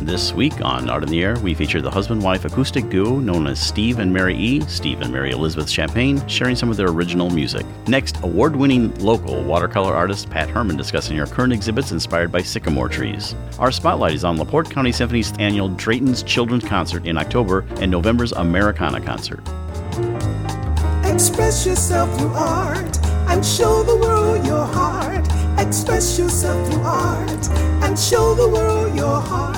This week on Art on the Air, we feature the husband wife acoustic duo known as Steve and Mary E., Steve and Mary Elizabeth Champagne, sharing some of their original music. Next, award winning local watercolor artist Pat Herman discussing her current exhibits inspired by sycamore trees. Our spotlight is on LaPorte County Symphony's annual Drayton's Children's Concert in October and November's Americana Concert. Express yourself through art and show the world your heart. Express yourself through art and show the world your heart.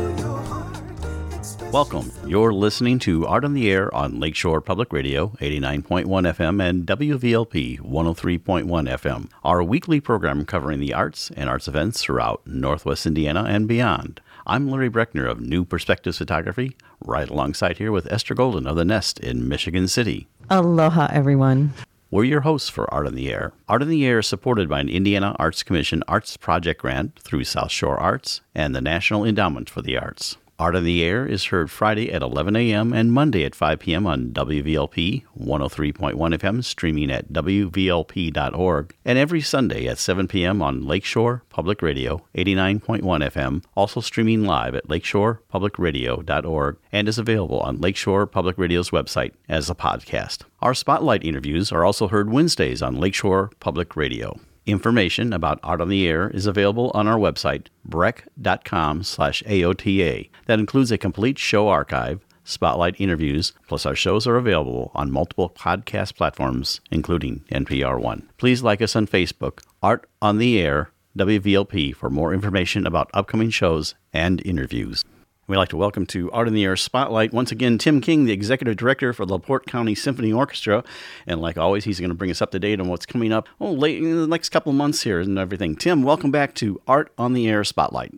Welcome. You're listening to Art on the Air on Lakeshore Public Radio, 89.1 FM, and WVLP 103.1 FM, our weekly program covering the arts and arts events throughout Northwest Indiana and beyond. I'm Larry Breckner of New Perspectives Photography, right alongside here with Esther Golden of The Nest in Michigan City. Aloha, everyone. We're your hosts for Art on the Air. Art on the Air is supported by an Indiana Arts Commission Arts Project grant through South Shore Arts and the National Endowment for the Arts. Art on the Air is heard Friday at 11 a.m. and Monday at 5 p.m. on WVLP 103.1 FM, streaming at WVLP.org, and every Sunday at 7 p.m. on Lakeshore Public Radio 89.1 FM, also streaming live at lakeshorepublicradio.org and is available on Lakeshore Public Radio's website as a podcast. Our spotlight interviews are also heard Wednesdays on Lakeshore Public Radio. Information about Art on the Air is available on our website, breck.com slash AOTA. That includes a complete show archive, spotlight interviews, plus our shows are available on multiple podcast platforms, including NPR One. Please like us on Facebook, Art on the Air, WVLP, for more information about upcoming shows and interviews. We'd like to welcome to Art on the Air Spotlight once again Tim King, the Executive Director for the LaPorte County Symphony Orchestra. And like always, he's going to bring us up to date on what's coming up oh, late in the next couple of months here and everything. Tim, welcome back to Art on the Air Spotlight.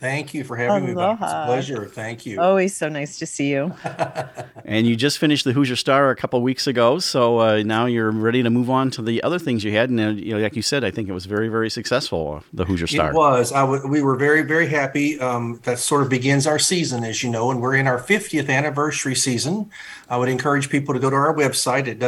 Thank you for having me back. It's a pleasure. Thank you. Always so nice to see you. And you just finished the Hoosier Star a couple of weeks ago, so uh, now you're ready to move on to the other things you had. And uh, you know, like you said, I think it was very, very successful. uh, The Hoosier Star. It was. I w- we were very, very happy. Um, that sort of begins our season, as you know, and we're in our 50th anniversary season. I would encourage people to go to our website at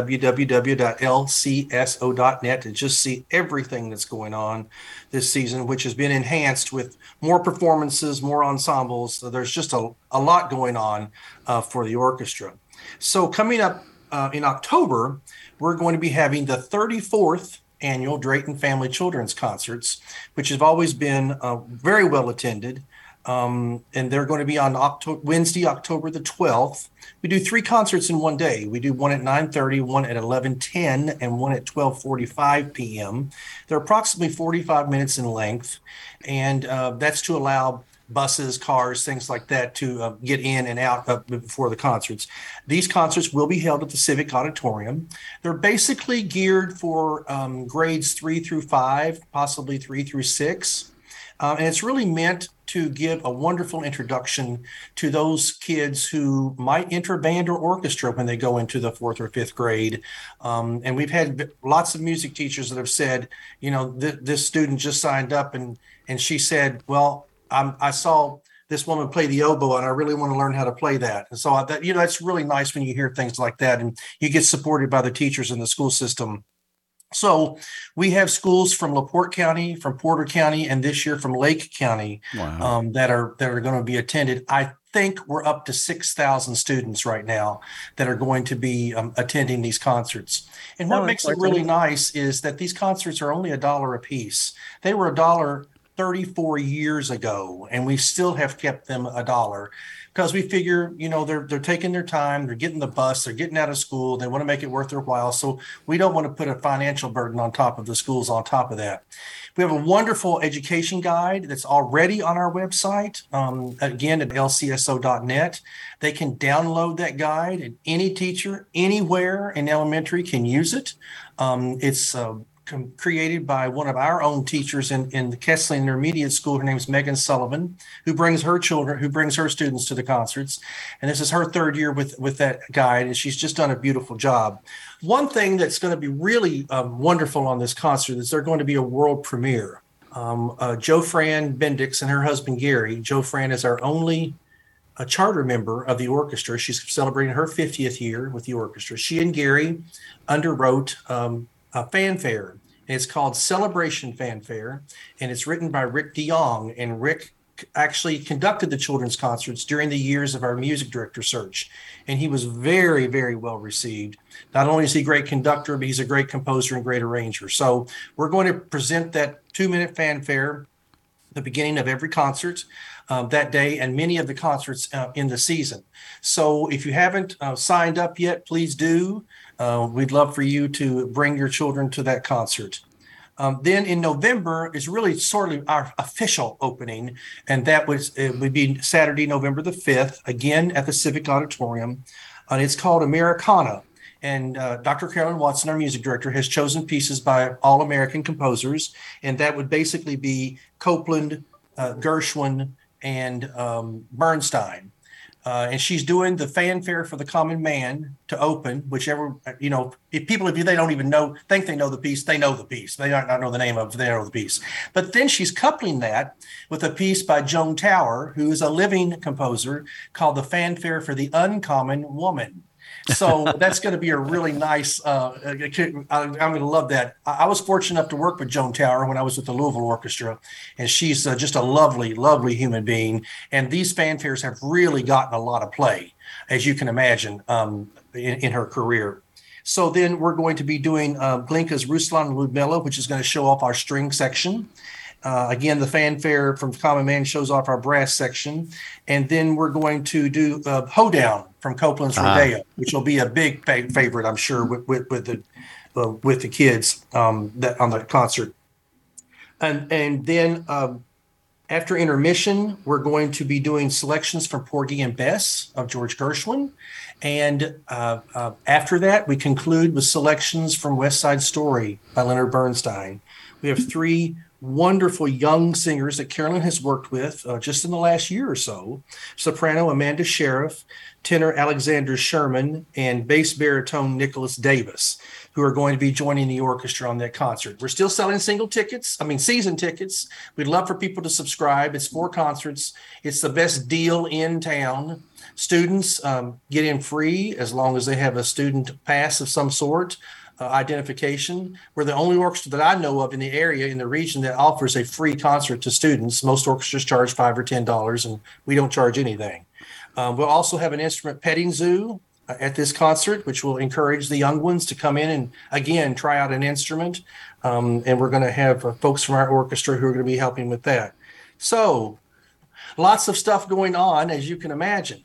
www.lcso.net to just see everything that's going on this season, which has been enhanced with more performances, more ensembles. So there's just a, a lot going on uh, for the orchestra. So coming up uh, in October, we're going to be having the 34th annual Drayton Family Children's Concerts, which have always been uh, very well attended. Um, and they're going to be on Octo- Wednesday, October the 12th. We do three concerts in one day. We do one at 9:30, one at 11:10, and one at 12:45 p.m. They're approximately 45 minutes in length, and uh, that's to allow buses, cars, things like that to uh, get in and out uh, before the concerts. These concerts will be held at the Civic Auditorium. They're basically geared for um, grades three through five, possibly three through six. Uh, and it's really meant to give a wonderful introduction to those kids who might enter band or orchestra when they go into the fourth or fifth grade. Um, and we've had lots of music teachers that have said, you know, th- this student just signed up and and she said, well, I'm, I saw this woman play the oboe and I really want to learn how to play that. And so that, you know, that's really nice when you hear things like that and you get supported by the teachers in the school system. So we have schools from LaPorte County, from Porter County, and this year from Lake County Wow. um, that are that are going to be attended. I think we're up to six thousand students right now that are going to be um, attending these concerts. And what Oh, makes it really nice is that these concerts are only a dollar a piece. They were a dollar 34 years ago, and we still have kept them a dollar because we figure, you know, they're they're taking their time, they're getting the bus, they're getting out of school, they want to make it worth their while. So we don't want to put a financial burden on top of the schools on top of that. We have a wonderful education guide that's already on our website. Um, again, at lcso.net. They can download that guide, and any teacher anywhere in elementary can use it. Um, it's uh, com- created by one of our own teachers in, in the Kesling Intermediate School. Her name is Megan Sullivan, who brings her children, who brings her students to the concerts. And this is her third year with, with that guide, and she's just done a beautiful job. One thing that's going to be really um, wonderful on this concert is they're going to be a world premiere. Um, uh, Joe Fran Bendix and her husband Gary. Joe Fran is our only charter member of the orchestra. She's celebrating her 50th year with the orchestra. She and Gary underwrote um, a fanfare. It's called Celebration Fanfare, and it's written by Rick DeYoung. And Rick actually conducted the children's concerts during the years of our music director search. And he was very, very well received. Not only is he a great conductor, but he's a great composer and great arranger. So we're going to present that two minute fanfare the beginning of every concert um, that day and many of the concerts uh, in the season. So if you haven't uh, signed up yet, please do. Uh, we'd love for you to bring your children to that concert. Um, then in November is really sort of our official opening, and that was it would be Saturday, November the fifth, again at the Civic Auditorium, and it's called Americana. And uh, Dr. Carolyn Watson, our music director, has chosen pieces by all American composers, and that would basically be Copland, uh, Gershwin, and um, Bernstein. Uh, and she's doing the fanfare for the common man to open whichever you know if people if they don't even know think they know the piece they know the piece. They not know the name of they know the piece. But then she's coupling that with a piece by joan tower who is a living composer called the fanfare for the uncommon woman so that's going to be a really nice. Uh, I'm going to love that. I was fortunate enough to work with Joan Tower when I was with the Louisville Orchestra, and she's uh, just a lovely, lovely human being. And these fanfares have really gotten a lot of play, as you can imagine, um, in, in her career. So then we're going to be doing uh, Glinka's Ruslan Ludmilla, which is going to show off our string section. Uh, again, the fanfare from Common Man shows off our brass section. And then we're going to do uh, Hoedown from Copland's uh Rodeo, which will be a big fa- favorite, I'm sure, with, with, with the uh, with the kids um, that on the concert. And, and then um, after intermission, we're going to be doing selections from Porgy and Bess of George Gershwin. And uh, uh, after that, we conclude with selections from West Side Story by Leonard Bernstein. We have three wonderful young singers that Carolyn has worked with uh, just in the last year or so soprano Amanda Sheriff, tenor Alexander Sherman, and bass baritone Nicholas Davis, who are going to be joining the orchestra on that concert. We're still selling single tickets, I mean, season tickets. We'd love for people to subscribe. It's four concerts, it's the best deal in town. Students um, get in free as long as they have a student pass of some sort uh, identification. We're the only orchestra that I know of in the area, in the region, that offers a free concert to students. Most orchestras charge five or ten dollars, and we don't charge anything. Um, we'll also have an instrument petting zoo uh, at this concert, which will encourage the young ones to come in and again try out an instrument. Um, and we're going to have uh, folks from our orchestra who are going to be helping with that. So, lots of stuff going on, as you can imagine.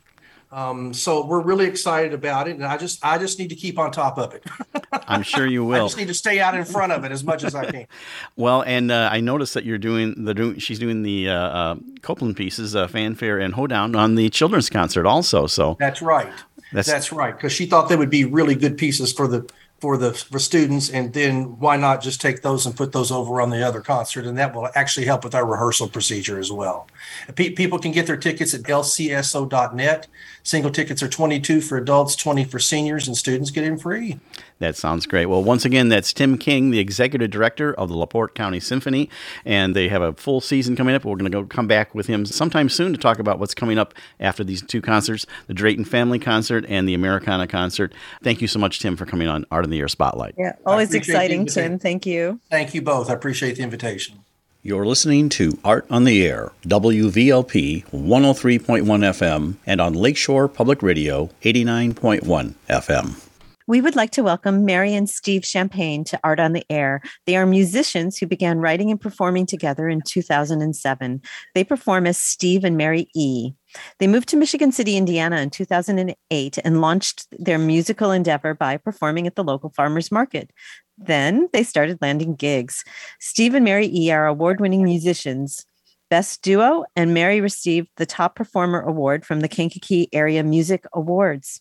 Um, so we're really excited about it, and I just I just need to keep on top of it. I'm sure you will. I just need to stay out in front of it as much as I can. well, and uh, I noticed that you're doing the doing she's doing the uh, uh, Copland pieces, uh, fanfare and hoedown on the children's concert also. So that's right. That's, that's right because she thought they would be really good pieces for the for the for students and then why not just take those and put those over on the other concert and that will actually help with our rehearsal procedure as well P- people can get their tickets at lcso.net single tickets are 22 for adults 20 for seniors and students get in free that sounds great. Well, once again, that's Tim King, the executive director of the LaPorte County Symphony, and they have a full season coming up. We're going to go come back with him sometime soon to talk about what's coming up after these two concerts, the Drayton Family Concert and the Americana Concert. Thank you so much, Tim, for coming on Art on the Air Spotlight. Yeah, always exciting, Tim. Thank you. Thank you both. I appreciate the invitation. You're listening to Art on the Air, WVLP 103.1 FM, and on Lakeshore Public Radio 89.1 FM. We would like to welcome Mary and Steve Champagne to Art on the Air. They are musicians who began writing and performing together in 2007. They perform as Steve and Mary E. They moved to Michigan City, Indiana in 2008 and launched their musical endeavor by performing at the local farmers market. Then they started landing gigs. Steve and Mary E are award winning musicians. Best Duo, and Mary received the Top Performer Award from the Kankakee Area Music Awards.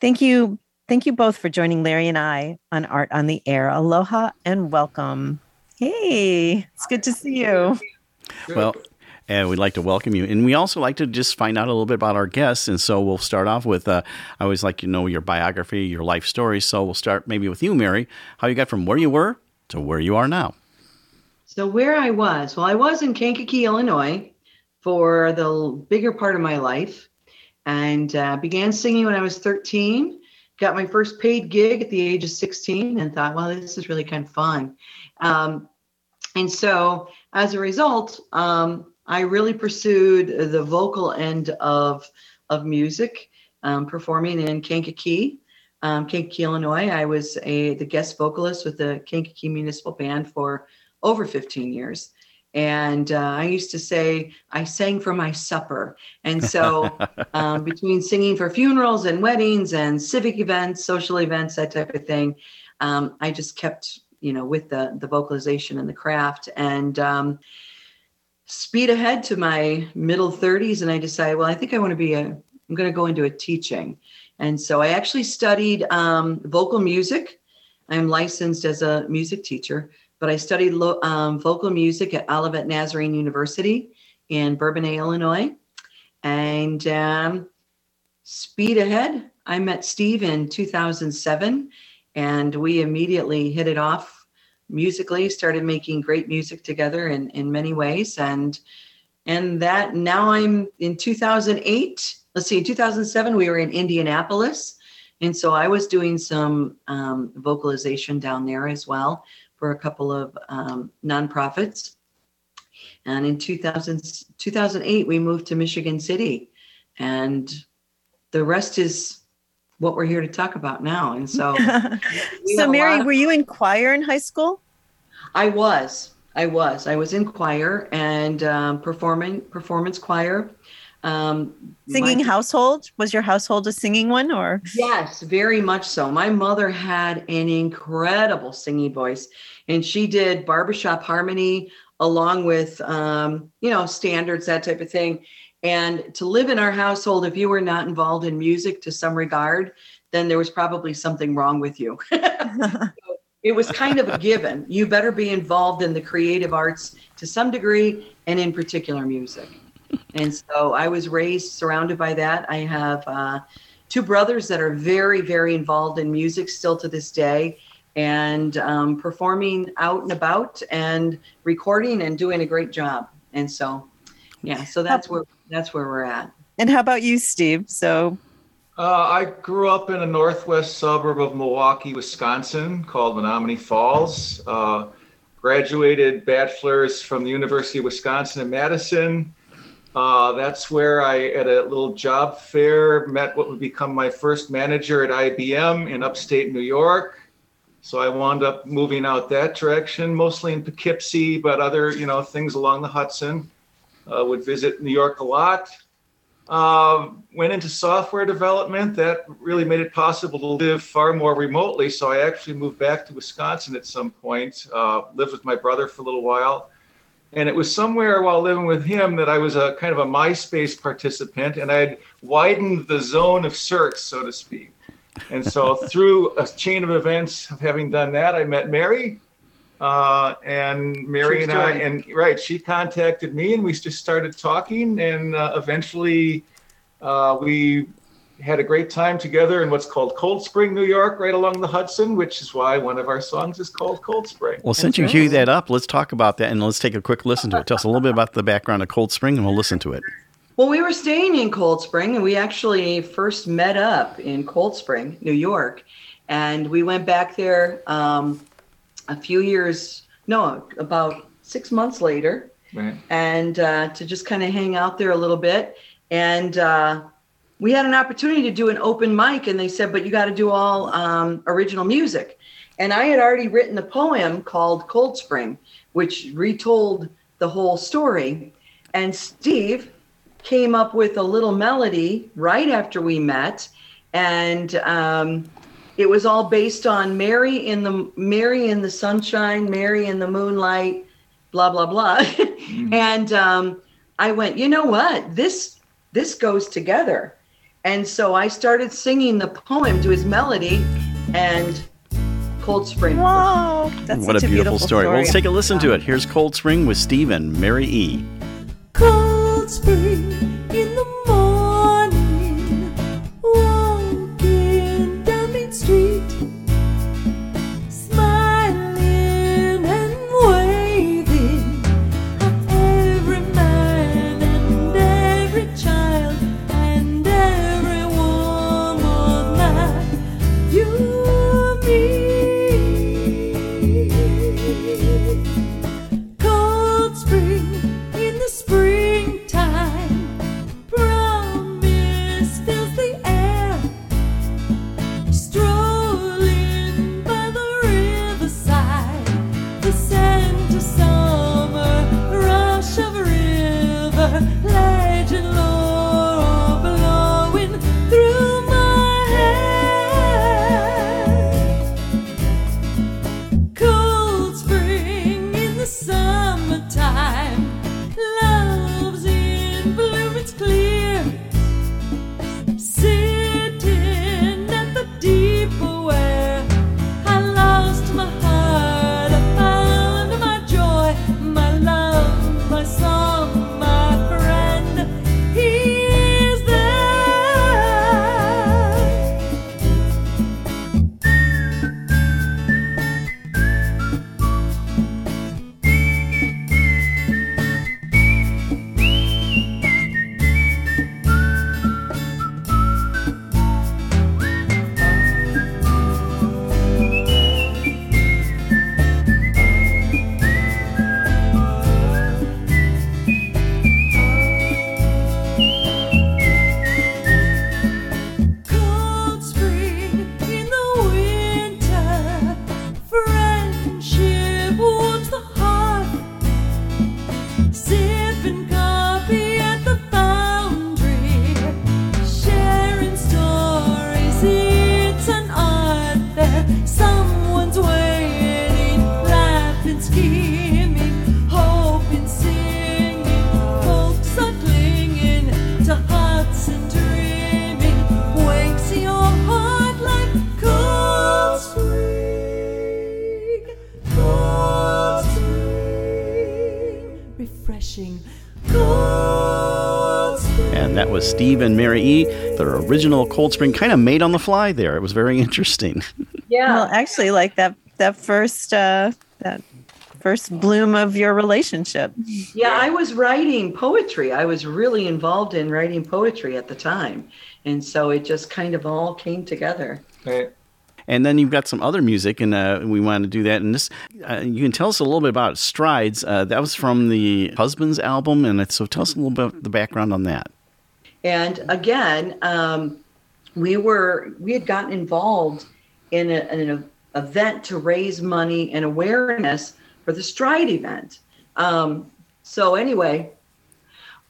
Thank you Thank you both for joining Larry and I on Art on the Air. Aloha and welcome. Hey, it's good to see you. Well, and we'd like to welcome you. And we also like to just find out a little bit about our guests. And so we'll start off with uh, I always like to know your biography, your life story. So we'll start maybe with you, Mary, how you got from where you were to where you are now. So, where I was, well, I was in Kankakee, Illinois for the bigger part of my life and uh, began singing when I was 13. Got my first paid gig at the age of 16 and thought, well, this is really kind of fun. Um, and so, as a result, um, I really pursued the vocal end of of music, um, performing in Kankakee, um, Kankakee, Illinois. I was a the guest vocalist with the Kankakee Municipal Band for over 15 years. And uh, I used to say I sang for my supper. And so, um, between singing for funerals and weddings and civic events, social events, that type of thing, um, I just kept, you know, with the the vocalization and the craft. And um, speed ahead to my middle 30s and I decided, well, I think I want to be a, I'm going to go into a teaching. And so I actually studied um, vocal music. I'm licensed as a music teacher, but I studied lo- um, vocal music at Olivet Nazarene University in Bourbonnais, Illinois. And um, speed ahead, I met Steve in 2007 and we immediately hit it off musically, started making great music together in, in many ways. And and that now I'm in 2008. Let's see, in 2007, we were in Indianapolis. And so I was doing some um, vocalization down there as well for a couple of um, nonprofits. And in 2000, 2008, we moved to Michigan City. And the rest is what we're here to talk about now. And so, so Mary, of- were you in choir in high school? I was. I was. I was in choir and um, performing performance choir. Um, singing my, household was your household a singing one or? Yes, very much so. My mother had an incredible singing voice, and she did barbershop harmony along with um, you know standards that type of thing. And to live in our household, if you were not involved in music to some regard, then there was probably something wrong with you. it was kind of a given. You better be involved in the creative arts to some degree, and in particular music. And so I was raised surrounded by that. I have uh, two brothers that are very, very involved in music still to this day, and um, performing out and about, and recording and doing a great job. And so, yeah, so that's where that's where we're at. And how about you, Steve? So uh, I grew up in a northwest suburb of Milwaukee, Wisconsin, called Menomonee Falls. Uh, graduated bachelor's from the University of Wisconsin in Madison. Uh, that's where I, at a little job fair, met what would become my first manager at IBM in upstate New York. So I wound up moving out that direction, mostly in Poughkeepsie, but other, you know, things along the Hudson. Uh, would visit New York a lot. Uh, went into software development. That really made it possible to live far more remotely. So I actually moved back to Wisconsin at some point, uh, lived with my brother for a little while. And it was somewhere while living with him that I was a kind of a MySpace participant and I had widened the zone of search, so to speak. And so through a chain of events of having done that, I met Mary uh, and Mary and I, and right, she contacted me, and we just started talking, and uh, eventually, uh, we had a great time together in what's called Cold Spring, New York, right along the Hudson, which is why one of our songs is called Cold Spring. Well, since you cue that up, let's talk about that, and let's take a quick listen to it. Tell us a little bit about the background of Cold Spring, and we'll listen to it. Well, we were staying in Cold Spring, and we actually first met up in Cold Spring, New York, and we went back there. Um, a few years, no, about six months later, right. and uh, to just kind of hang out there a little bit. And uh, we had an opportunity to do an open mic, and they said, but you got to do all um, original music. And I had already written a poem called Cold Spring, which retold the whole story. And Steve came up with a little melody right after we met. And um, it was all based on Mary in the Mary in the sunshine, Mary in the moonlight, blah blah blah. mm-hmm. And um, I went, you know what? This this goes together. And so I started singing the poem to his melody and Cold Spring. Whoa, that's what a such beautiful, story. Well, let's take a listen to it. Here's Cold Spring with Steve and Mary E. Cold spring Steve and Mary E. Their original Cold Spring, kind of made on the fly there. It was very interesting. Yeah. Well, actually, like that that first uh, that first bloom of your relationship. Yeah, I was writing poetry. I was really involved in writing poetry at the time. And so it just kind of all came together. Right. And then you've got some other music, and uh, we want to do that. And this, uh, you can tell us a little bit about Strides. Uh, that was from the Husbands album, and so tell us a little bit about the background on that. And again, um, we were we had gotten involved in, a, in an event to raise money and awareness for the Stride event. Um, so anyway,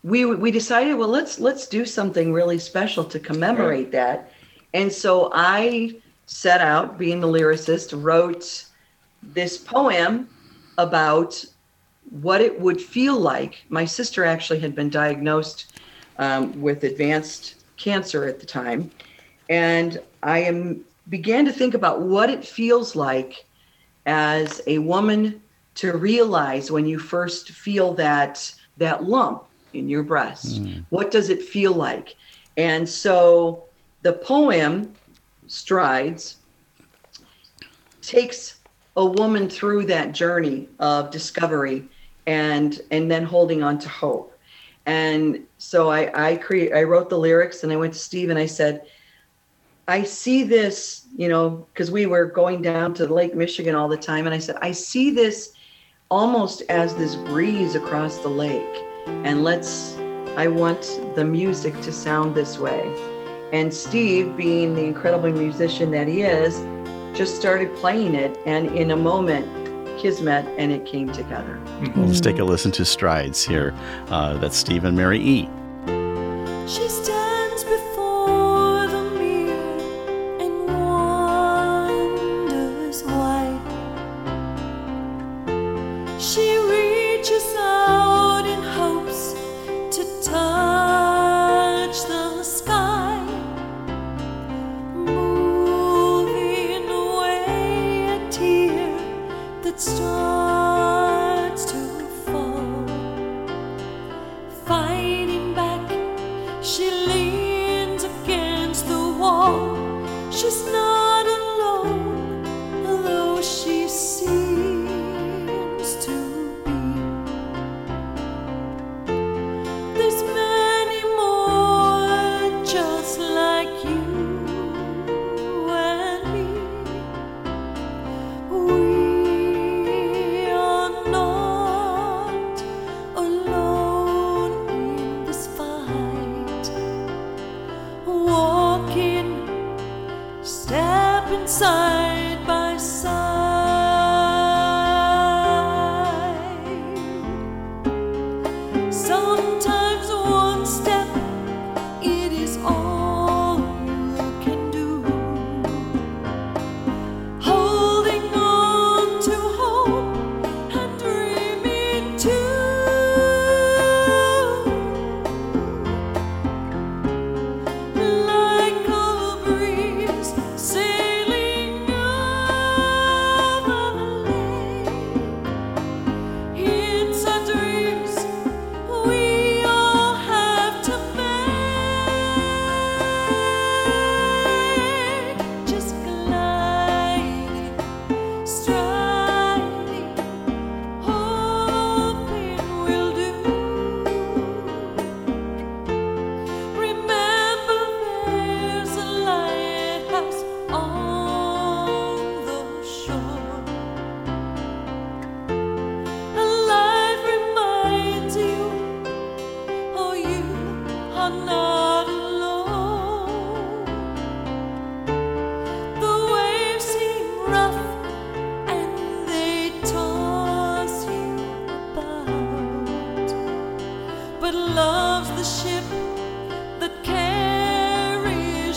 we we decided well let's let's do something really special to commemorate that. And so I set out, being the lyricist, wrote this poem about what it would feel like. My sister actually had been diagnosed um, with advanced cancer at the time, and I am began to think about what it feels like as a woman to realize when you first feel that that lump in your breast. What does it feel like? And so the poem strides takes a woman through that journey of discovery and and then holding on to hope and so i i create i wrote the lyrics and i went to steve and i said i see this you know because we were going down to lake michigan all the time. And i said i see this almost as this breeze across the lake. And let's i want the music to sound this way. And steve being the incredible musician that he is just started playing it. And in a moment kismet and it came together Let's take a listen to Strides here. Uh, that's Steve and Mary E.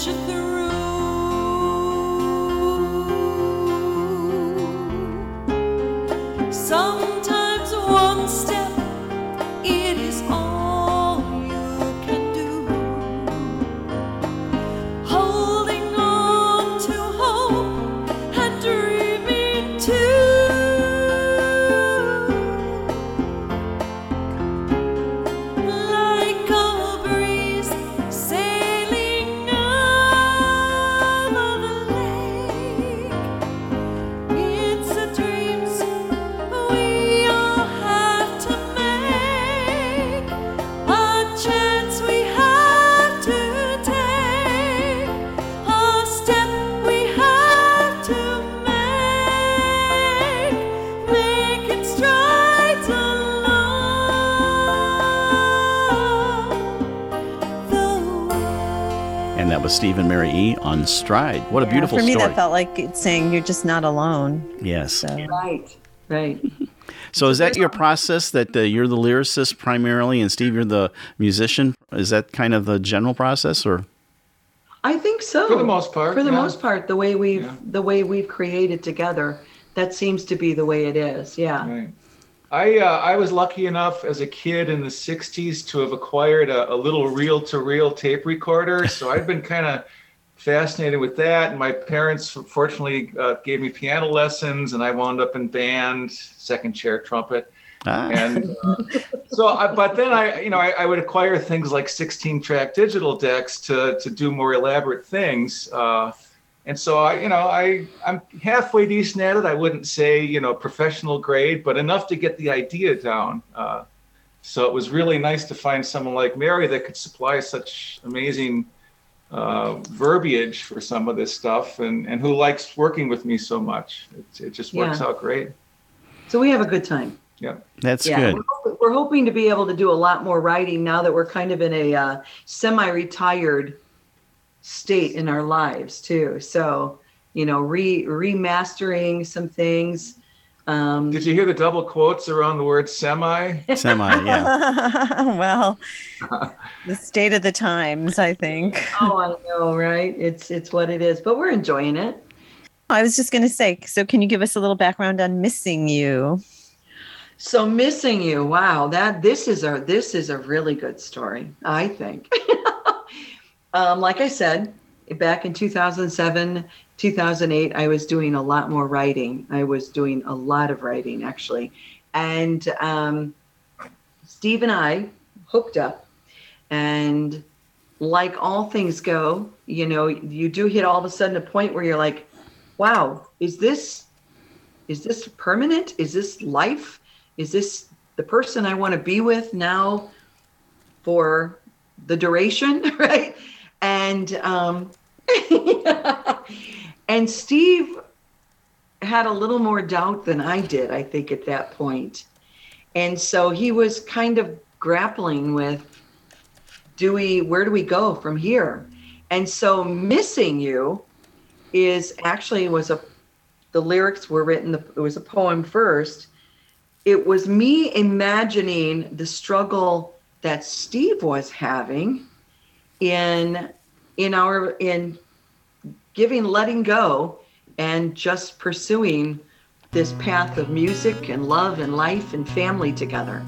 carries Steve and Mary on Stride. What a Yeah, beautiful For me, story. that felt like it's saying you're just not alone. yes. So Right, right. So is that your process that uh, you're the lyricist primarily and Steve, you're the musician? Is that kind of the general process or? I think so. For the most part, For the yeah. most part, the way we've Yeah. the way we've created together, that seems to be the way it is. Yeah. Right. I uh, I was lucky enough as a kid in the '60s to have acquired a, a little reel-to-reel tape recorder, so I've been kind of fascinated with that. And my parents, fortunately, uh, gave me piano lessons, and I wound up in band, second chair trumpet. Ah, And uh, so, I, but then I, you know, I, I would acquire things like 16-track digital decks to to do more elaborate things. Uh, and so I, you know, I I'm halfway decent at it. I wouldn't say, you know, professional grade, but enough to get the idea down. Uh, so it was really nice to find someone like Mary that could supply such amazing uh, verbiage for some of this stuff, and and who likes working with me so much. It, it just works Yeah. out great. So we have a good time. Yeah. that's yeah, good. We're, hoping, we're hoping to be able to do a lot more writing now that we're kind of in a uh, semi-retired state in our lives too. So, you know, re remastering some things. Um, Did you hear the double quotes around the word semi? Semi, yeah. well, the state of the times, I think. oh, I know, right? It's it's what it is, but we're enjoying it. I was just going to say, so can you give us a little background on Missing You? So missing you, wow, that this is a this is a really good story, I think. um, like I said, back in 2007, 2008, I was doing a lot more writing. I was doing a lot of writing, actually. And um, Steve and I hooked up. And like all things go, you know, you do hit all of a sudden a point where you're like, wow, is this is this permanent? Is this life? Is this the person I want to be with now for the duration, right? And um, and Steve had a little more doubt than I did, I think, at that point. And so he was kind of grappling with do we where do we go from here? And so missing you is actually was a the lyrics were written the, it was a poem first. It was me imagining the struggle that Steve was having in in our in giving letting go and just pursuing this path of music and love and life and family together.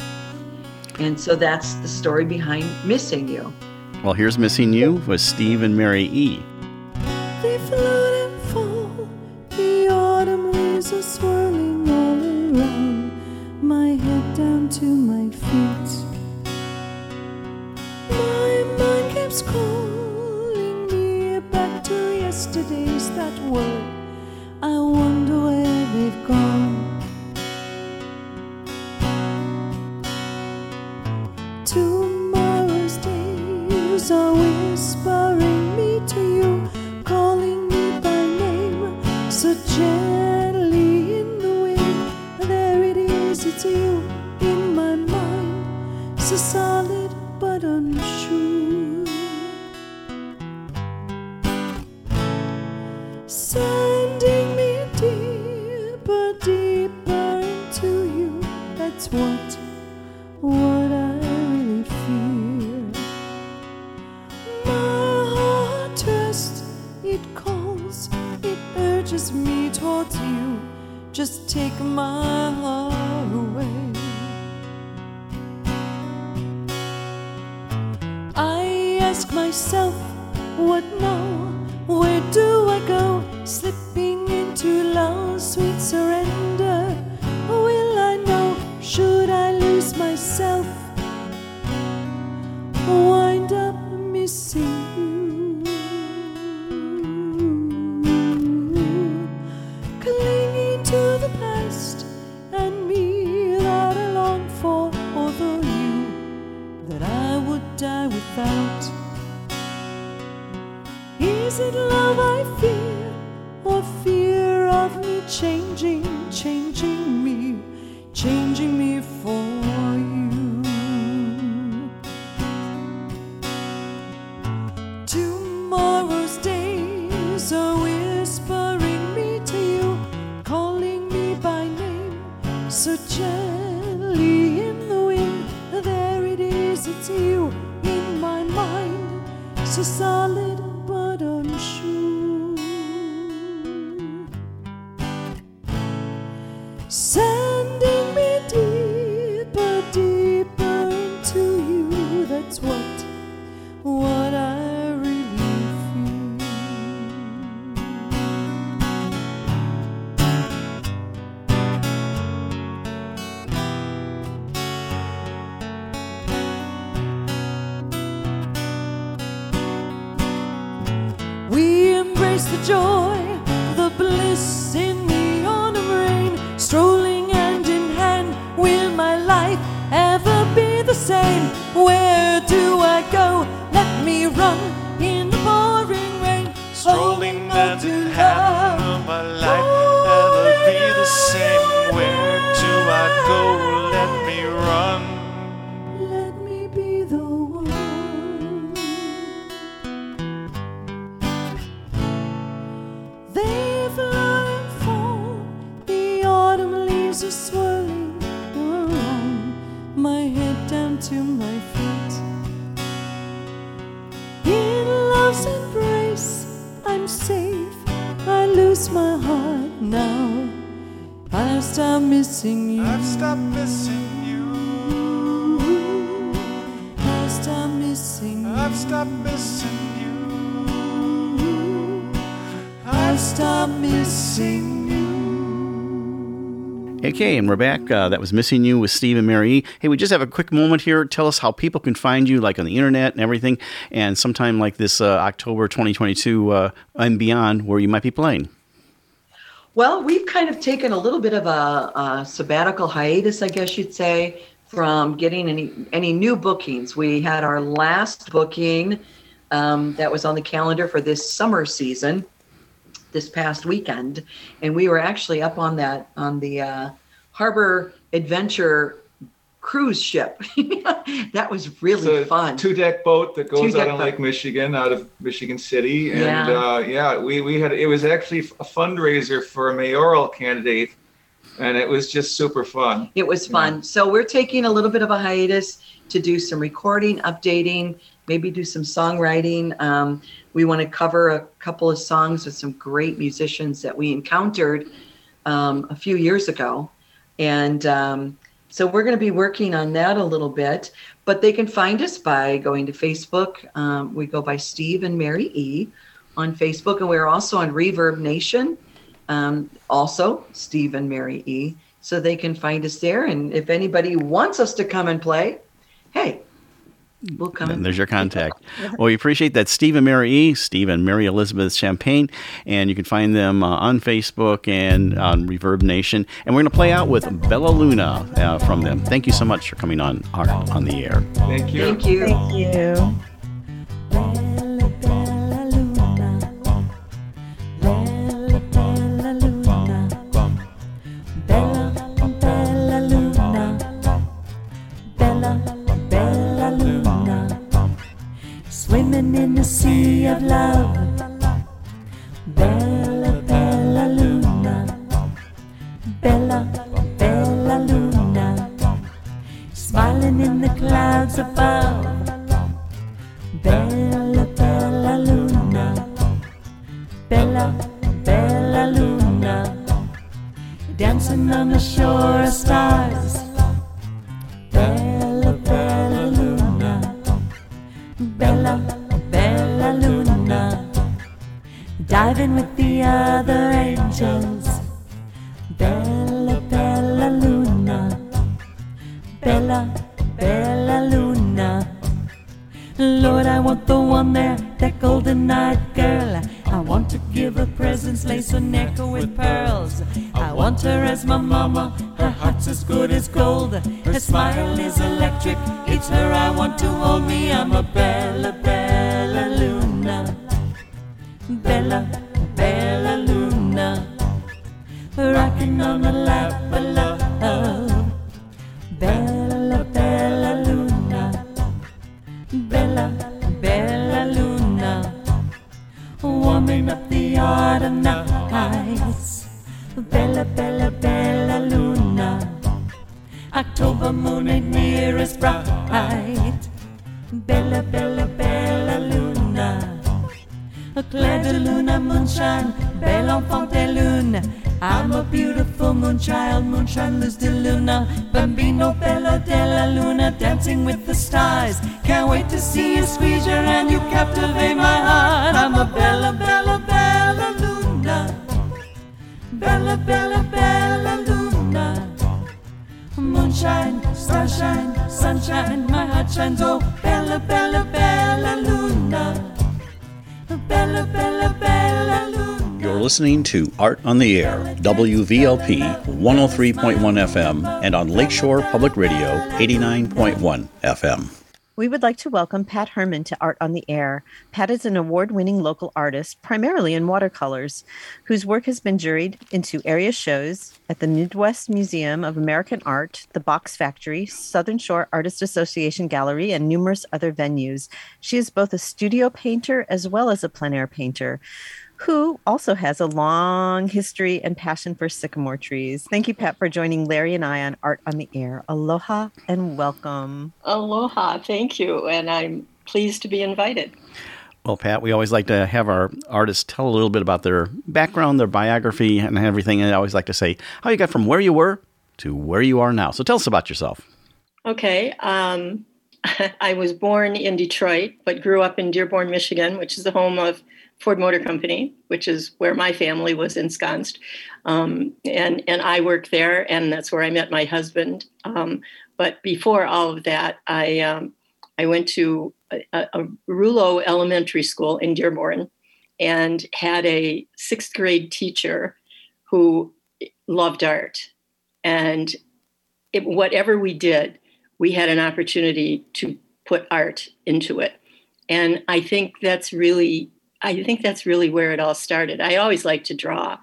And so that's the story behind Missing You. Well, here's Missing You with Steve and Mary E. They float and fall. The autumn leaves are swirling all around. My head down to missing stopped missing you. I've stopped missing you. I've stopped missing you. I've stopped missing you. I've just a missing you. Okay, and we're back. Uh, that was Missing You with Steve and Mary E. Hey, we just have a quick moment here. Tell us how people can find you, like on the internet and everything, and sometime like this uh, October 2022 uh, and beyond, where you might be playing. Well, we've kind of taken a little bit of a, a sabbatical hiatus, I guess you'd say, from getting any any new bookings. We had our last booking um, that was on the calendar for this summer season, this past weekend, and we were actually up on that on the uh, Harbor Adventure cruise ship. that was really fun. two deck boat that goes Two-deck out on boat. Lake Michigan, out of Michigan City, and Yeah. uh, yeah, we we had it was actually a fundraiser for a mayoral candidate, and it was just super fun. It was fun. So we're taking a little bit of a hiatus to do some recording, updating, maybe do some songwriting. Um, we want to cover a couple of songs with some great musicians that we encountered um, a few years ago. And um, so we're going to be working on that a little bit. But they can find us by going to Facebook. Um, we go by Steve and Mary E on Facebook. And we're also on Reverb Nation um, also Steve and Mary E. So they can find us there. And if anybody wants us to come and play, hey, we'll come. And And there's your contact. well, we appreciate that, Steve and Mary E. Steve and Mary Elizabeth Champagne, and you can find them uh, on Facebook and on Reverb Nation. And we're going to play out with Bella Luna uh, from them. Thank you so much for coming on Art on the Air. Thank you. Thank you. Thank you. Warming up the autumn nights. Bella, Bella, Bella Luna, October moon ain't near as bright. Bella, Bella, Bella Luna, Claire de Luna, moonshine, belle enfant de lune. I'm a beautiful moonchild, moonshine luz de luna, bambino bello della luna, dancing with the stars. Can't wait to see you squeeze your hand, you captivate my heart. I'm a bella, bella, bella luna, bella, bella, bella luna. Moonshine, starshine, sunshine, my heart shines. Oh, bella, bella, bella luna. Bella, bella, bella luna. You're listening to Art on the Air, WVLP 103.1 FM, and on Lakeshore Public Radio 89.1 FM. We would like to welcome Pat Herman to Art on the Air. Pat is an award winning local artist, primarily in watercolors, whose work has been juried into area shows at the Midwest Museum of American Art, the Box Factory, Southern Shore Artist Association Gallery, and numerous other venues. She is both a studio painter as well as a plein air painter. Who also has a long history and passion for sycamore trees. Thank you, Pat, for joining Larry and I on Art on the Air. Aloha and welcome. Aloha, thank you, and I'm pleased to be invited. Well, Pat, we always like to have our artists tell a little bit about their background, their biography, and everything. And I always like to say how you got from where you were to where you are now. So tell us about yourself. Okay, um, I was born in Detroit, but grew up in Dearborn, Michigan, which is the home of Ford Motor Company, which is where my family was ensconced, um, and and I worked there, and that's where I met my husband. Um, but before all of that, I um, I went to a, a Rulo Elementary School in Dearborn, and had a sixth grade teacher who loved art, and it, whatever we did, we had an opportunity to put art into it, and I think that's really I think that's really where it all started. I always liked to draw,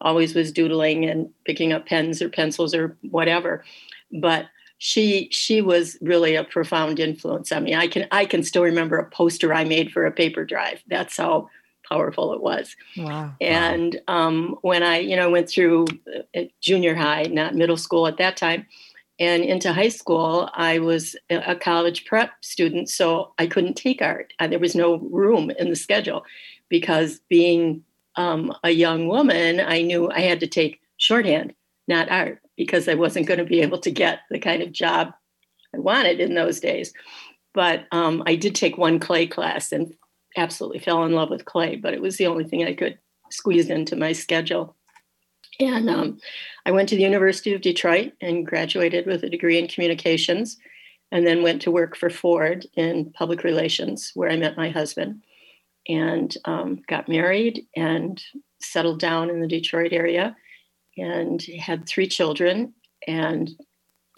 always was doodling and picking up pens or pencils or whatever. But she she was really a profound influence on me. I can I can still remember a poster I made for a paper drive. That's how powerful it was. Wow. And um, when I you know went through uh, junior high, not middle school at that time, and into high school, I was a college prep student, so I couldn't take art. Uh, There was no room in the schedule because being um, a young woman, I knew I had to take shorthand, not art, because I wasn't going to be able to get the kind of job I wanted in those days. But um, I did take one clay class and absolutely fell in love with clay, but it was the only thing I could squeeze into my schedule. And um, I went to the University of Detroit and graduated with a degree in communications, and then went to work for Ford in public relations, where I met my husband and um, got married and settled down in the Detroit area and had three children and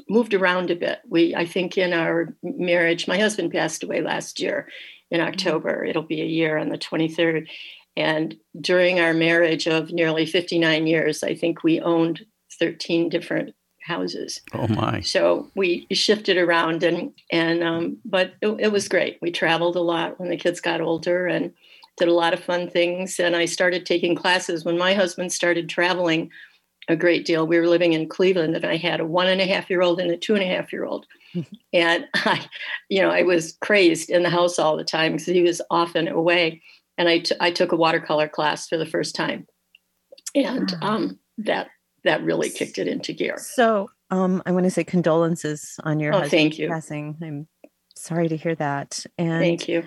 moved around a bit. We, I think, in our marriage, my husband passed away last year in October. It'll be a year on the 23rd. And during our marriage of nearly 59 years, I think we owned 13 different houses. Oh my. So we shifted around and and um, but it, it was great. We traveled a lot when the kids got older and did a lot of fun things. And I started taking classes when my husband started traveling a great deal. We were living in Cleveland and I had a one and a half year old and a two and a half year old. and I, you know, I was crazed in the house all the time because he was often away. And I, t- I took a watercolor class for the first time. And um, that that really kicked it into gear. So um, I want to say condolences on your Oh, thank you. passing. I'm sorry to hear that. And Thank you.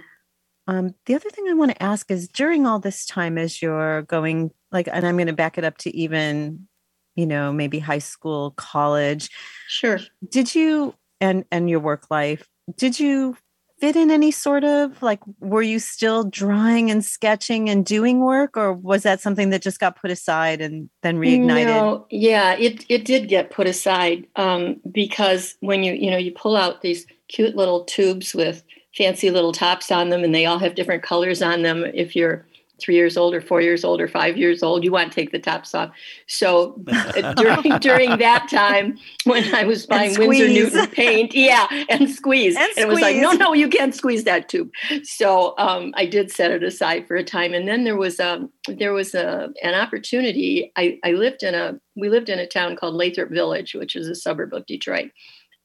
Um, the other thing I want to ask is during all this time, as you're going, like, and I'm going to back it up to even, you know, maybe high school, college. Sure. Did you and and your work life? Did you fit in any sort of like? Were you still drawing and sketching and doing work, or was that something that just got put aside and then reignited? No, yeah, it it did get put aside um, because when you you know you pull out these cute little tubes with fancy little tops on them, and they all have different colors on them. If you're three years old or four years old or five years old, you want to take the tops off. So uh, during during that time when I was buying Winsor squeeze. Newton paint, yeah, and squeeze, And it was like, no, no, you can't squeeze that tube. So um, I did set it aside for a time, and then there was um there was a an opportunity. I I lived in a we lived in a town called Lathrop Village, which is a suburb of Detroit,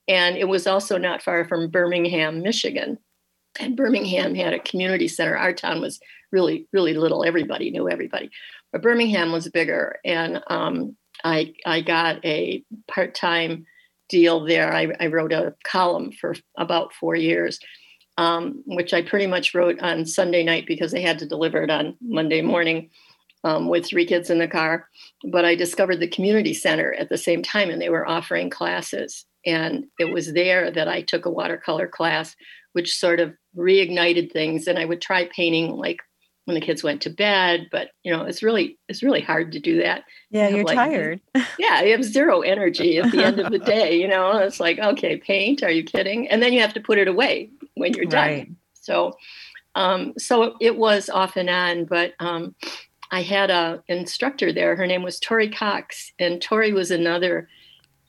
and it was also not far from Birmingham, Michigan. And Birmingham had a community center. Our town was really really little. Everybody knew everybody, but Birmingham was bigger, and um, I I got a part time deal there. I, I wrote a column for about four years, um, which I pretty much wrote on Sunday night because they had to deliver it on Monday morning um, with three kids in the car. But I discovered the community center at the same time, and they were offering classes. And it was there that I took a watercolor class, which sort of reignited things. And I would try painting like when the kids went to bed, but you know, it's really it's really hard to do that yeah, you're like, tired. yeah, you have zero energy at the end of the day. You know, it's like, okay, paint, are you kidding? And then you have to put it away when you're done. Right. So, um, so it was off and on, but um, I had a instructor there. Her name was Tori Cox, and Tori was another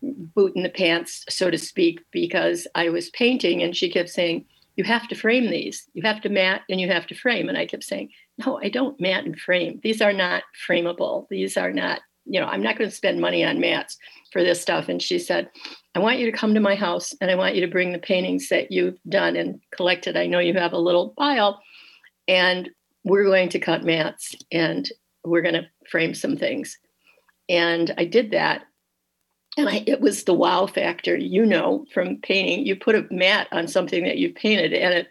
boot in the pants, so to speak, because I was painting, and she kept saying, "You have to frame these. You have to mat, and you have to frame." And I kept saying, "No, I don't mat and frame. These are not frameable. These are not." You know, I'm not going to spend money on mats for this stuff. And she said, I want you to come to my house and I want you to bring the paintings that you've done and collected. I know you have a little pile, and we're going to cut mats and we're going to frame some things. And I did that. And I, it was the wow factor, you know, from painting. You put a mat on something that you've painted and it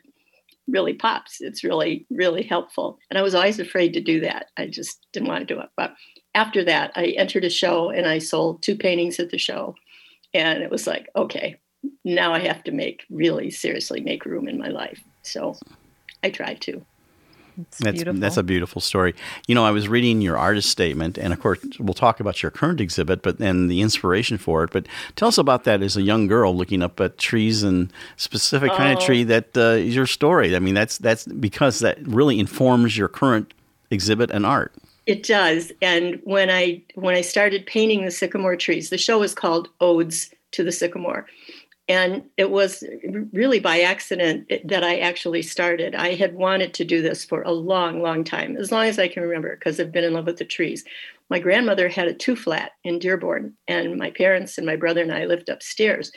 really pops. It's really, really helpful. And I was always afraid to do that. I just didn't want to do it. But after that, I entered a show and I sold two paintings at the show. And it was like, okay, now I have to make really seriously make room in my life. So I tried to. It's That's beautiful. that's a beautiful story. You know, I was reading your artist statement, and of course, we'll talk about your current exhibit, but and the inspiration for it. But tell us about that as a young girl looking up at trees and specific kind of Oh. tree that uh, is your story. I mean, that's that's because that really informs your current exhibit and art. It does. And when I when I started painting the sycamore trees, the show was called Odes to the Sycamore. And it was really by accident that I actually started. I had wanted to do this for a long, long time, as long as I can remember, because I've been in love with the trees. My grandmother had a two flat in Dearborn, and my parents and my brother and I lived upstairs.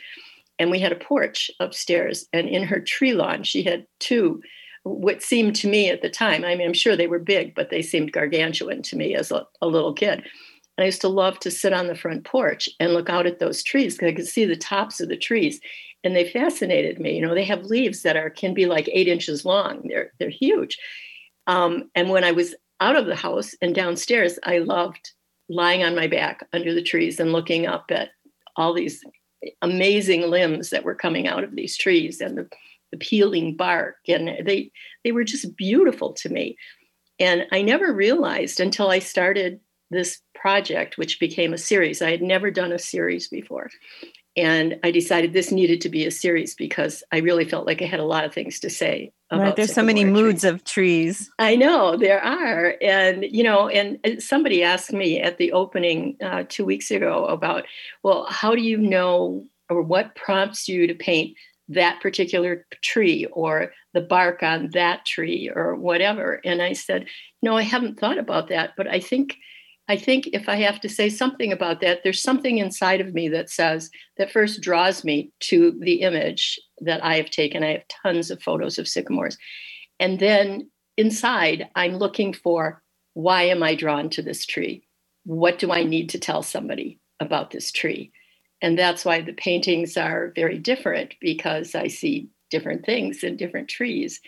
And we had a porch upstairs. And in her tree lawn, she had two what seemed to me at the time, I mean, I'm sure they were big, but they seemed gargantuan to me as a, a little kid. And I used to love to sit on the front porch and look out at those trees because I could see the tops of the trees. And they fascinated me. You know, they have leaves that are can be like eight inches long. They're they're huge. Um, and when I was out of the house and downstairs, I loved lying on my back under the trees and looking up at all these amazing limbs that were coming out of these trees and the, the peeling bark. And they they were just beautiful to me. And I never realized until I started this project, which became a series. I had never done a series before. And I decided this needed to be a series because I really felt like I had a lot of things to say. About right. There's so many moods trees. of trees. I know there are, and you know, and and somebody asked me at the opening uh, two weeks ago about, well, how do you know, or what prompts you to paint that particular tree or the bark on that tree or whatever? And I said, no, I haven't thought about that, but I think. I think if I have to say something about that, there's something inside of me that says that first draws me to the image that I have taken. I have tons of photos of sycamores. And then inside, I'm looking for why am I drawn to this tree? What do I need to tell somebody about this tree? And that's why the paintings are very different because I see different things in different trees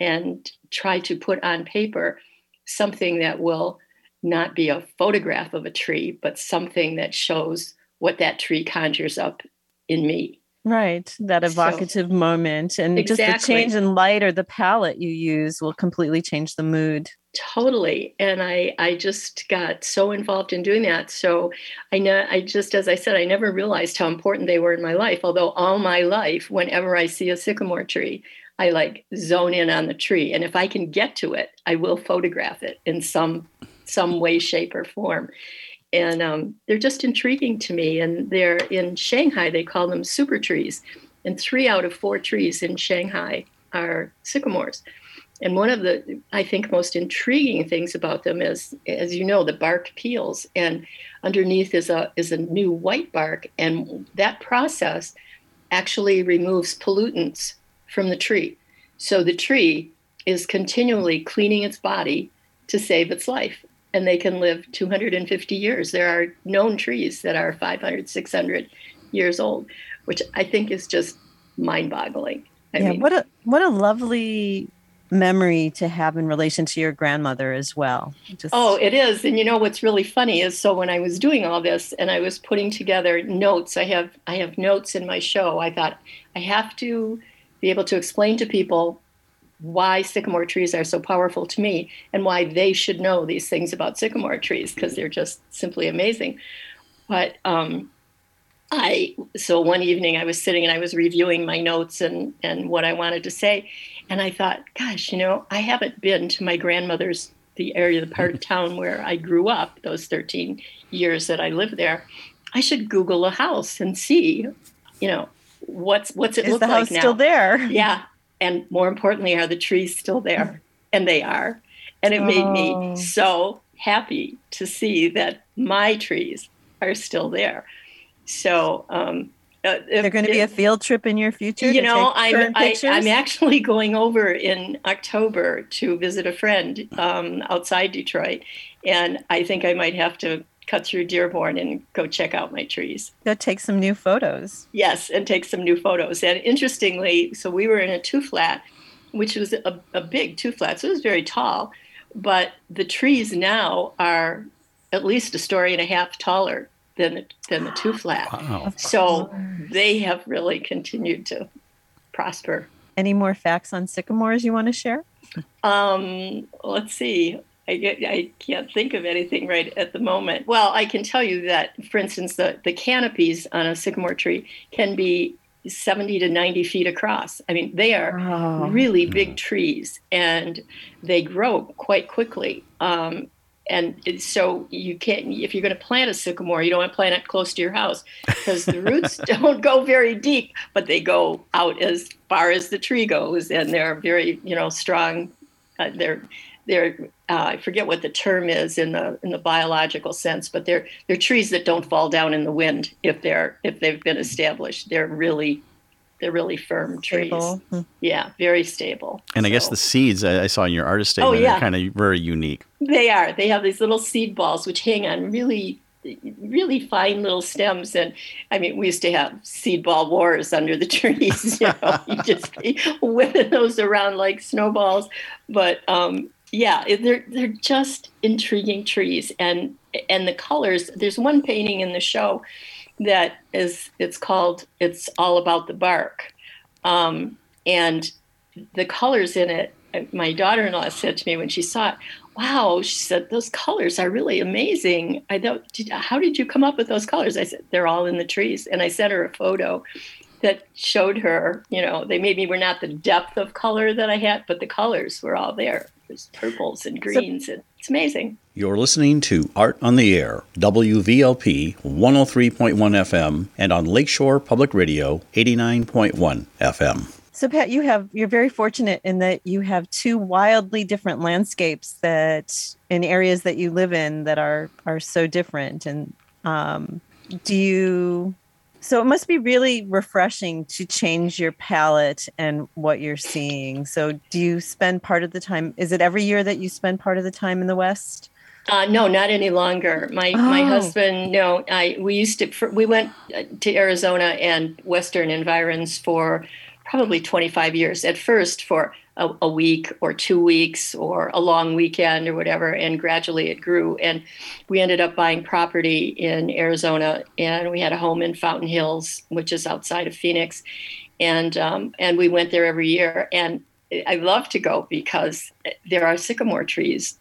and try to put on paper something that will not be a photograph of a tree, but something that shows what that tree conjures up in me. Right. That So- evocative moment. And just the change in light or the palette you use will completely change the mood. totally and i i just got so involved in doing that so i know i just as i said i never realized how important they were in my life although all my life whenever i see a sycamore tree i like zone in on the tree and if i can get to it i will photograph it in some some way shape or form. And um, they're just intriguing to me and they're in shanghai. They call them super trees and three out of four trees in shanghai are sycamores. And one of the, I think, most intriguing things about them is, as you know, the bark peels, and underneath is a is a new white bark, and that process actually removes pollutants from the tree. So the tree is continually cleaning its body to save its life, and they can live 250 years. There are known trees that are 500, 600 years old, which I think is just mind-boggling. Yeah. mean, what a what a lovely memory to have in relation to your grandmother as well. Just Oh, it is. And you know what's really funny is so when I was doing all this and I was putting together notes, I have I have notes in my show. I thought I have to be able to explain to people why sycamore trees are so powerful to me and why they should know these things about sycamore trees because they're just simply amazing. But um I so one evening I was sitting and I was reviewing my notes and and what I wanted to say, and I thought, gosh, you know, I haven't been to my grandmother's the area, the part of town where I grew up, those 13 years that I lived there. I should Google a house and see, you know, what's what's it is look the like house now? still there? Yeah. And more importantly, are the trees still there? And they are. And it made Oh. me so happy to see that my trees are still there. So, um, uh, They're going to be a field trip in your future. you know, I'm I, I'm actually going over in October to visit a friend um, outside Detroit, and I think I might have to cut through Dearborn and go check out my trees. Go take some new photos. Yes, and take some new photos. And interestingly, so we were in a two flat, which was a, a big two flat, so It was very tall, but the trees now are at least a story and a half taller than the, than the two flat. Wow. So they have really continued to prosper. Any more facts on sycamores you want to share? Um, let's see. I, get, I can't think of anything right at the moment. Well, I can tell you that, for instance, the, the canopies on a sycamore tree can be 70 to 90 feet across. I mean, they are Wow. really big trees and they grow quite quickly. Um, and so you can't, if you're going to plant a sycamore, you don't want to plant it close to your house because the roots don't go very deep, but they go out as far as the tree goes, and they're very, you know, strong. Uh, they're they're uh, I forget what the term is in the in the biological sense, but they're they're trees that don't fall down in the wind if they're if they've been established. They're really they're really firm Stable. trees. Hmm. Yeah, very stable. And I guess the seeds I I saw in your artist statement Oh, yeah. are kind of very unique. They are. They have these little seed balls which hang on really, really fine little stems. And I mean, we used to have seed ball wars under the trees. You know, you just be whipping those around like snowballs. But um, yeah, they're they're just intriguing trees, and and the colors. There's one painting in the show that is it's called "It's All About the Bark," um, and the colors in it. My daughter-in-law said to me when she saw it, wow she said those colors are really amazing i thought did, how did you come up with those colors i said they're all in the trees and i sent her a photo that showed her you know they maybe were not the depth of color that i had but the colors were all there there's purples and greens and it's amazing You're listening to Art on the Air, WVLP 103.1 FM, and on Lakeshore Public Radio 89.1 FM. So Pat, you have you're very fortunate in that you have two wildly different landscapes that in areas that you live in that are are so different. And um, do you? So it must be really refreshing to change your palette and what you're seeing. So do you spend part of the time? Is it every year that you spend part of the time in the West? Uh, no, not any longer. My my Oh. husband, no. I we used to we went uh, to Arizona and Western environs for probably 25 years. At first for a, a week or two weeks or a long weekend or whatever, and gradually it grew. And we ended up buying property in Arizona, and we had a home in Fountain Hills, which is outside of Phoenix, and um, and we went there every year. And I love to go because there are sycamore trees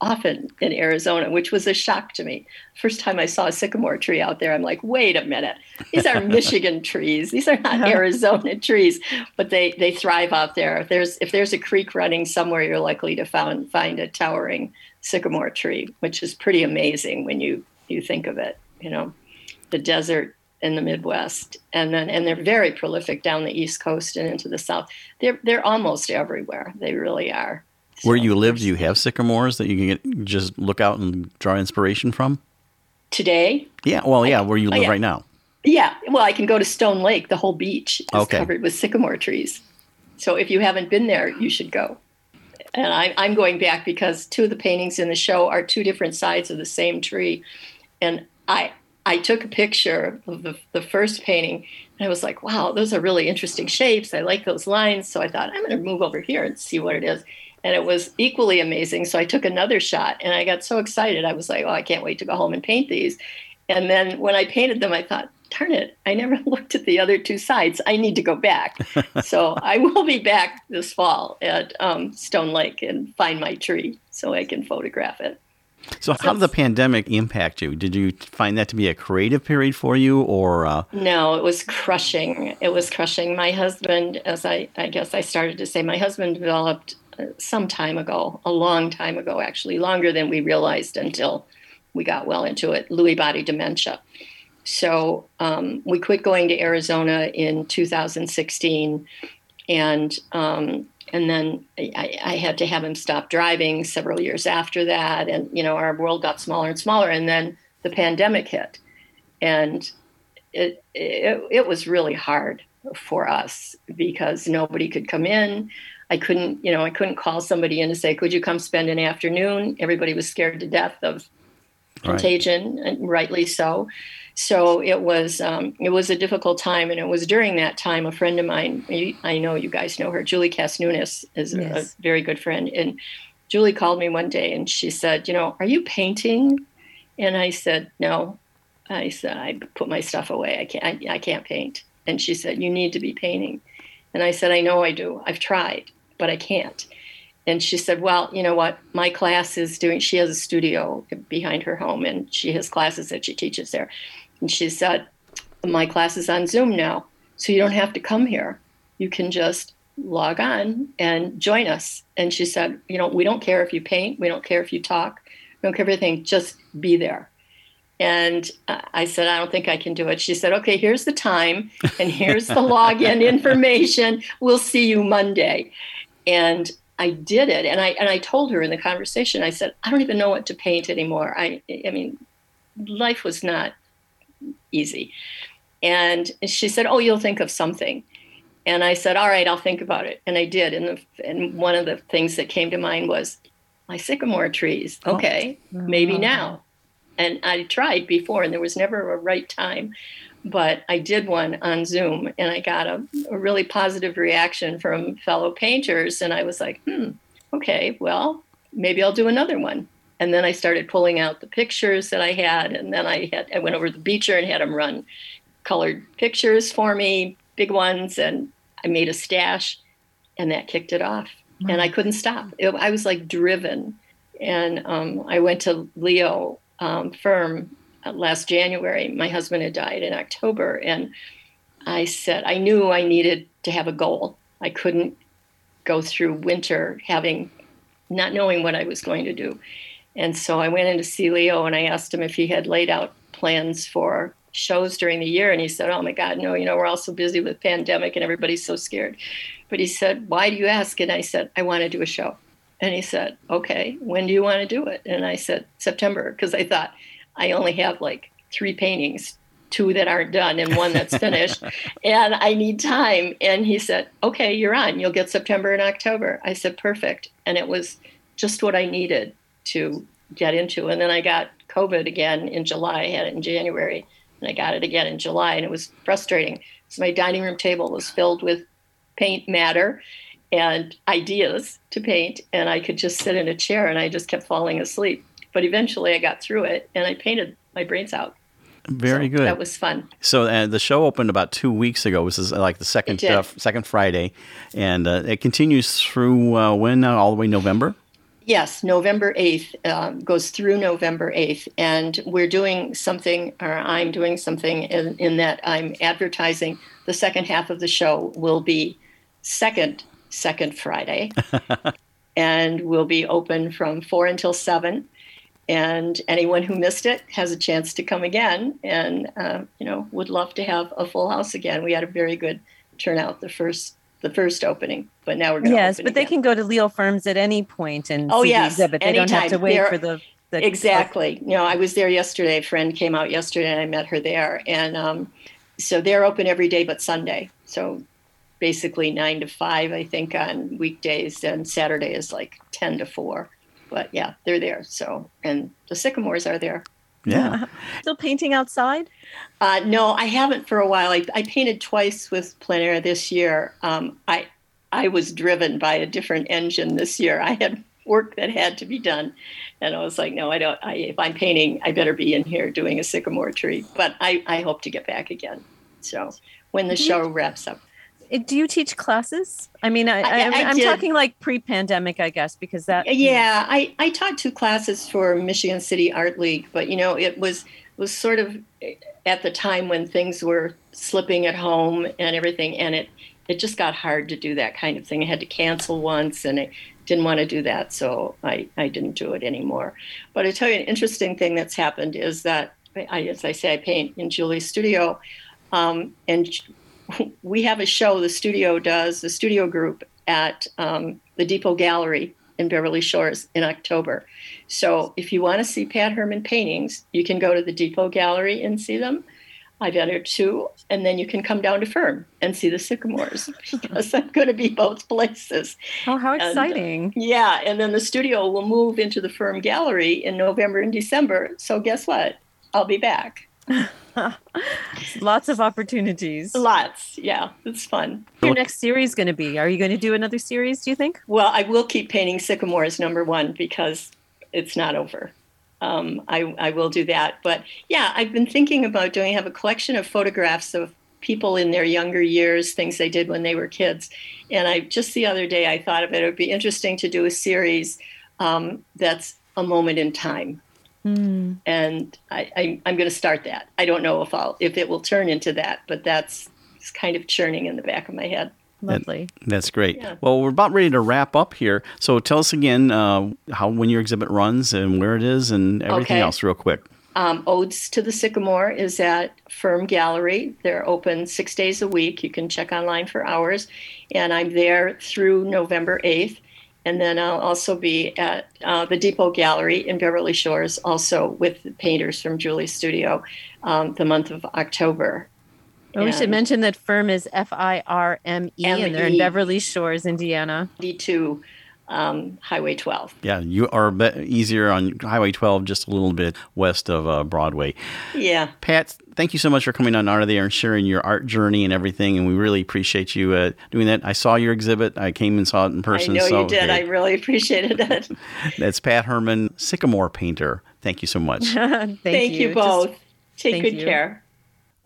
often in Arizona, which was a shock to me. First time I saw a sycamore tree out there, I'm like, wait a minute, these are Michigan trees. These are not uh-huh. Arizona trees, but they they thrive out there. If there's if there's a creek running somewhere, you're likely to find find a towering sycamore tree, which is pretty amazing when you you think of it. You know, the desert in the Midwest, and then and they're very prolific down the East Coast and into the South. They're they're almost everywhere. They really are. Where So- you live, do you have sycamores that you can get, just look out and draw inspiration from? today Yeah, well, yeah, where you Oh, live yeah. right now. Yeah, well, I can go to Stone Lake. The whole beach is Okay. covered with sycamore trees. So if you haven't been there, you should go. And I, I'm going back because two of the paintings in the show are two different sides of the same tree. And I I took a picture of the, the first painting and I was like, wow, those are really interesting shapes. I like those lines. So I thought, I'm going to move over here and see what it is. And it was equally amazing. So I took another shot and I got so excited. I was like, oh, I can't wait to go home and paint these. And then when I painted them, I thought, darn it, I never looked at the other two sides. I need to go back. so I will be back this fall at um, Stone Lake and find my tree so I can photograph it. So, how did the pandemic impact you? Did you find that to be a creative period for you, or uh, No, it was crushing. It was crushing. My husband, as I, I guess I started to say, my husband developed some time ago, a long time ago, actually, longer than we realized until we got well into it, Lewy body dementia. So um, we quit going to Arizona in 2016, and um, and then I, I had to have him stop driving several years after that, and you know our world got smaller and smaller, and then the pandemic hit, and it, it it was really hard for us because nobody could come in. I couldn't, you know, I couldn't call somebody in to say, "Could you come spend an afternoon?" Everybody was scared to death of Right. contagion, and rightly so. So it was um, it was a difficult time, and it was during that time a friend of mine. I know you guys know her, Julie Casnunis is a- Yes. a very good friend, and Julie called me one day and she said, "You know, are you painting?" And I said, "No." I said, "I put my stuff away. I can't. I, I can't paint." And she said, "You need to be painting." And I said, "I know I do. I've tried, but I can't." And she said, Well, you know what? My class is doing, she has a studio behind her home and she has classes that she teaches there. And she said, My class is on Zoom now. So you don't have to come here. You can just log on and join us. And she said, You know, we don't care if you paint, we don't care if you talk, we don't care everything, just be there. And I said, I don't think I can do it. She said, Okay, here's the time and here's the login information. We'll see you Monday. And I did it, and I and I told her in the conversation. I said, I don't even know what to paint anymore. I I mean, life was not easy. And she said, Oh, you'll think of something. And I said, All right, I'll think about it. And I did. And the and one of the things that came to mind was my sycamore trees. Oh, okay, maybe now. And I tried before, and there was never a right time. But I did one on Zoom, and I got a, a really positive reaction from fellow painters. And I was like, hmm, okay, well, maybe I'll do another one. And then I started pulling out the pictures that I had, and then I had I went over to the Beecher and had them run colored pictures for me, big ones, and I made a stash, and that kicked it off. And I couldn't stop. It, I was like driven, and um, I went to Leo um, Firme uh, last January. My husband had died in October, and I said I knew I needed to have a goal. I couldn't go through winter having not knowing what I was going to do. And so I went in to see Leo and I asked him if he had laid out plans for shows during the year. And he said, Oh my God, no, you know, we're all so busy with pandemic and everybody's so scared. But he said, Why do you ask? And I said, I want to do a show. And he said, Okay, when do you want to do it? And I said, September, because I thought I only have like three paintings, two that aren't done and one that's finished, and I need time. And he said, Okay, you're on. You'll get September and October. I said, Perfect. And it was just what I needed to get into. And then I got COVID again in July. I had it in January, and I got it again in July, and it was frustrating. So my dining room table was filled with paint matter and ideas to paint, and I could just sit in a chair and I just kept falling asleep. But eventually I got through it and I painted my brains out. Very So good. That was fun. So uh, the show opened about two weeks ago. This is like the second uh, second Friday, and uh, it continues through uh, when uh, all the way November. Yes, November 8th um, goes through November 8th. And we're doing something, or I'm doing something in, in that I'm advertising the second half of the show will be second, second Friday. and we'll be open from 4 until 7. And anyone who missed it has a chance to come again and, uh, you know, would love to have a full house again. We had a very good turnout the first the first opening, but now we're going to Yes, but they can go to Leo Firmes at any point and Oh, see yes, the exhibit. They don't have to wait They're- for the, the exactly you know i was there yesterday a friend came out yesterday and i met her there and um, so they're open every day but sunday so basically nine to five i think on weekdays and saturday is like 10 to four but yeah they're there so and the sycamores are there Yeah. Still painting outside? uh, no, I haven't for a while. I, I painted twice with plein air this year. Um, I I was driven by a different engine this year. I had work that had to be done, and I was like, no, I don't. I, if I'm painting, I better be in here doing a sycamore tree. But I, I hope to get back again. So when the show wraps up, Do you teach classes? I mean, I, I- I'm talking like pre-pandemic, I guess, because that. yeah, I, I taught two classes for Michigan City Art League, but you know, it was was sort of at the time when things were slipping at home and everything, and it it just got hard to do that kind of thing. I had to cancel once, and I didn't want to do that, so I I didn't do it anymore. But I tell you, an interesting thing that's happened is that I, as I say, I paint in Julie's studio, um, and we have a show. The studio does the studio group at um, the Depot Gallery in Beverly Shores in October. So if you want to see Pat Herman paintings, you can go to the Depot Gallery and see them. I've entered two, and then you can come down to Firme and see the sycamores because I'm going to be both places. Oh, how And, uh, exciting. Yeah, and then the studio will move into the Firme Gallery in November and December. So guess what? I'll be back. Lots of opportunities. Lots. Yeah, it's fun. Your next series going to be? Are you going to do another series, do you think? Well, I will keep painting sycamores number one because it's not over. Um, I, I will do that. But yeah, I've been thinking about doing, I have a collection of photographs of people in their younger years, things they did when they were kids. And I just the other day, I thought of it. It would be interesting to do a series um, that's a moment in time. And I, I, I'm going to start that. I don't know if I'll if it will turn into that, but that's it's kind of churning in the back of my head. Lovely. That's great. Yeah. Well, we're about ready to wrap up here. So tell us again uh, how when your exhibit runs and where it is and everything Okay. else, real quick. Um, Odes to the Sycamore is at Firme Gallery. They're open six days a week. You can check online for hours. And I'm there through November 8th. And then I'll also be at uh, the Depot Gallery in Beverly Shores, also with the painters from Julie's studio, um, the month of October. Well, we should mention that Firme is F I R M E, and they're in Beverly Shores, Indiana. D2 um, Highway 12. Yeah, you are a bit easier on Highway 12, just a little bit west of uh, Broadway. Yeah. Pat, thank you so much for coming on Art of the Air and sharing your art journey and everything. And we really appreciate you uh, doing that. I saw your exhibit. I came and saw it in person. I know so you did. I really appreciated it. That's Pat Herman, Sycamore Painter. Thank you so much. thank, Thank you, Just- both. Take good you. care.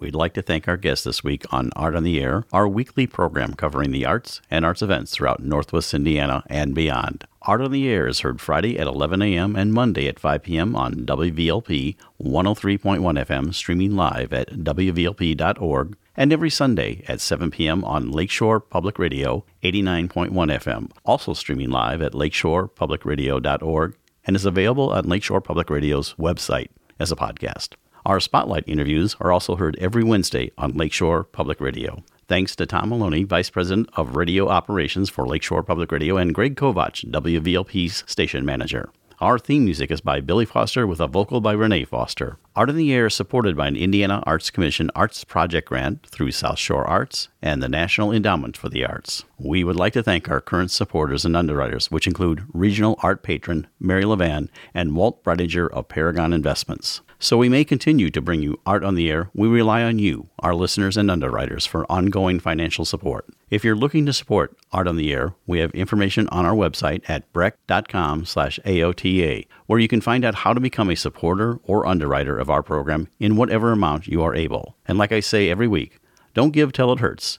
We'd like to thank our guests this week on Art on the Air, our weekly program covering the arts and arts events throughout Northwest Indiana and beyond. Art on the Air is heard Friday at 11 a.m. and Monday at 5 p.m. on WVLP 103.1 FM, streaming live at WVLP.org, and every Sunday at 7 p.m. on Lakeshore Public Radio 89.1 FM, also streaming live at lakeshorepublicradio.org and is available on Lakeshore Public Radio's website as a podcast. Our spotlight interviews are also heard every Wednesday on Lakeshore Public Radio. Thanks to Tom Maloney, Vice President of Radio Operations for Lakeshore Public Radio, and Greg Kovach, WVLP's station manager. Our theme music is by Billy Foster with a vocal by Renee Foster. Art in the Air is supported by an Indiana Arts Commission Arts Project Grant through South Shore Arts and the National Endowment for the Arts. We would like to thank our current supporters and underwriters, which include Regional Art Patron Mary Levan and Walt Bredinger of Paragon Investments. So we may continue to bring you Art on the Air. We rely on you, our listeners and underwriters, for ongoing financial support. If you're looking to support Art on the Air, we have information on our website at breck.com slash AOTA, where you can find out how to become a supporter or underwriter of our program in whatever amount you are able. And like I say every week, don't give till it hurts.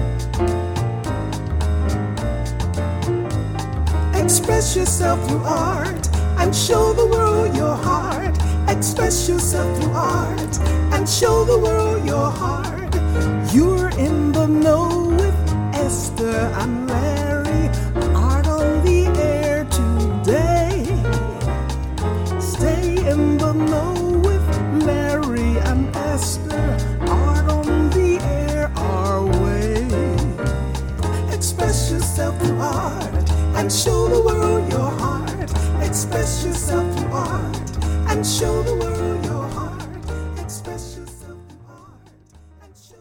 Express yourself through art and show the world your heart. Express yourself through art and show the world your heart. You're in the know with Esther and Larry. Art on the air today. Stay in the know with Larry and Esther. and show the world your heart. Express yourself through art and show the world your heart. Express